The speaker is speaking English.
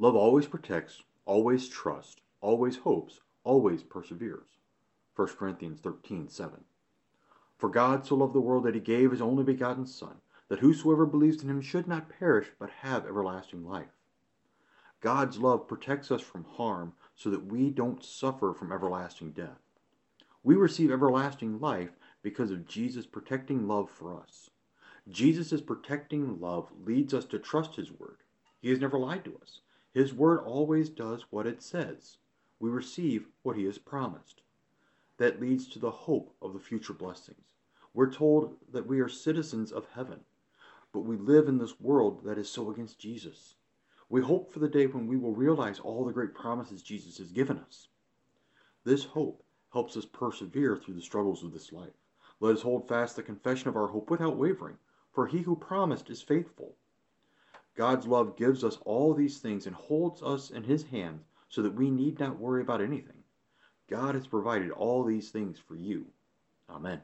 Love always protects, always trusts, always hopes, always perseveres. 1 Corinthians 13 7. For God so loved the world that he gave his only begotten Son, that whosoever believes in him should not perish, but have everlasting life. God's love protects us from harm so that we don't suffer from everlasting death. We receive everlasting life because of Jesus' protecting love for us. Jesus' protecting love leads us to trust his word. He has never lied to us. His word always does what it says. We receive what he has promised. That leads to the hope of the future blessings. We're told that we are citizens of heaven, but we live in this world that is so against Jesus. We hope for the day when we will realize all the great promises Jesus has given us. This hope helps us persevere through the struggles of this life. Let us hold fast the confession of our hope without wavering, for he who promised is faithful. God's love gives us all these things and holds us in his hands so that we need not worry about anything. God has provided all these things for you. Amen.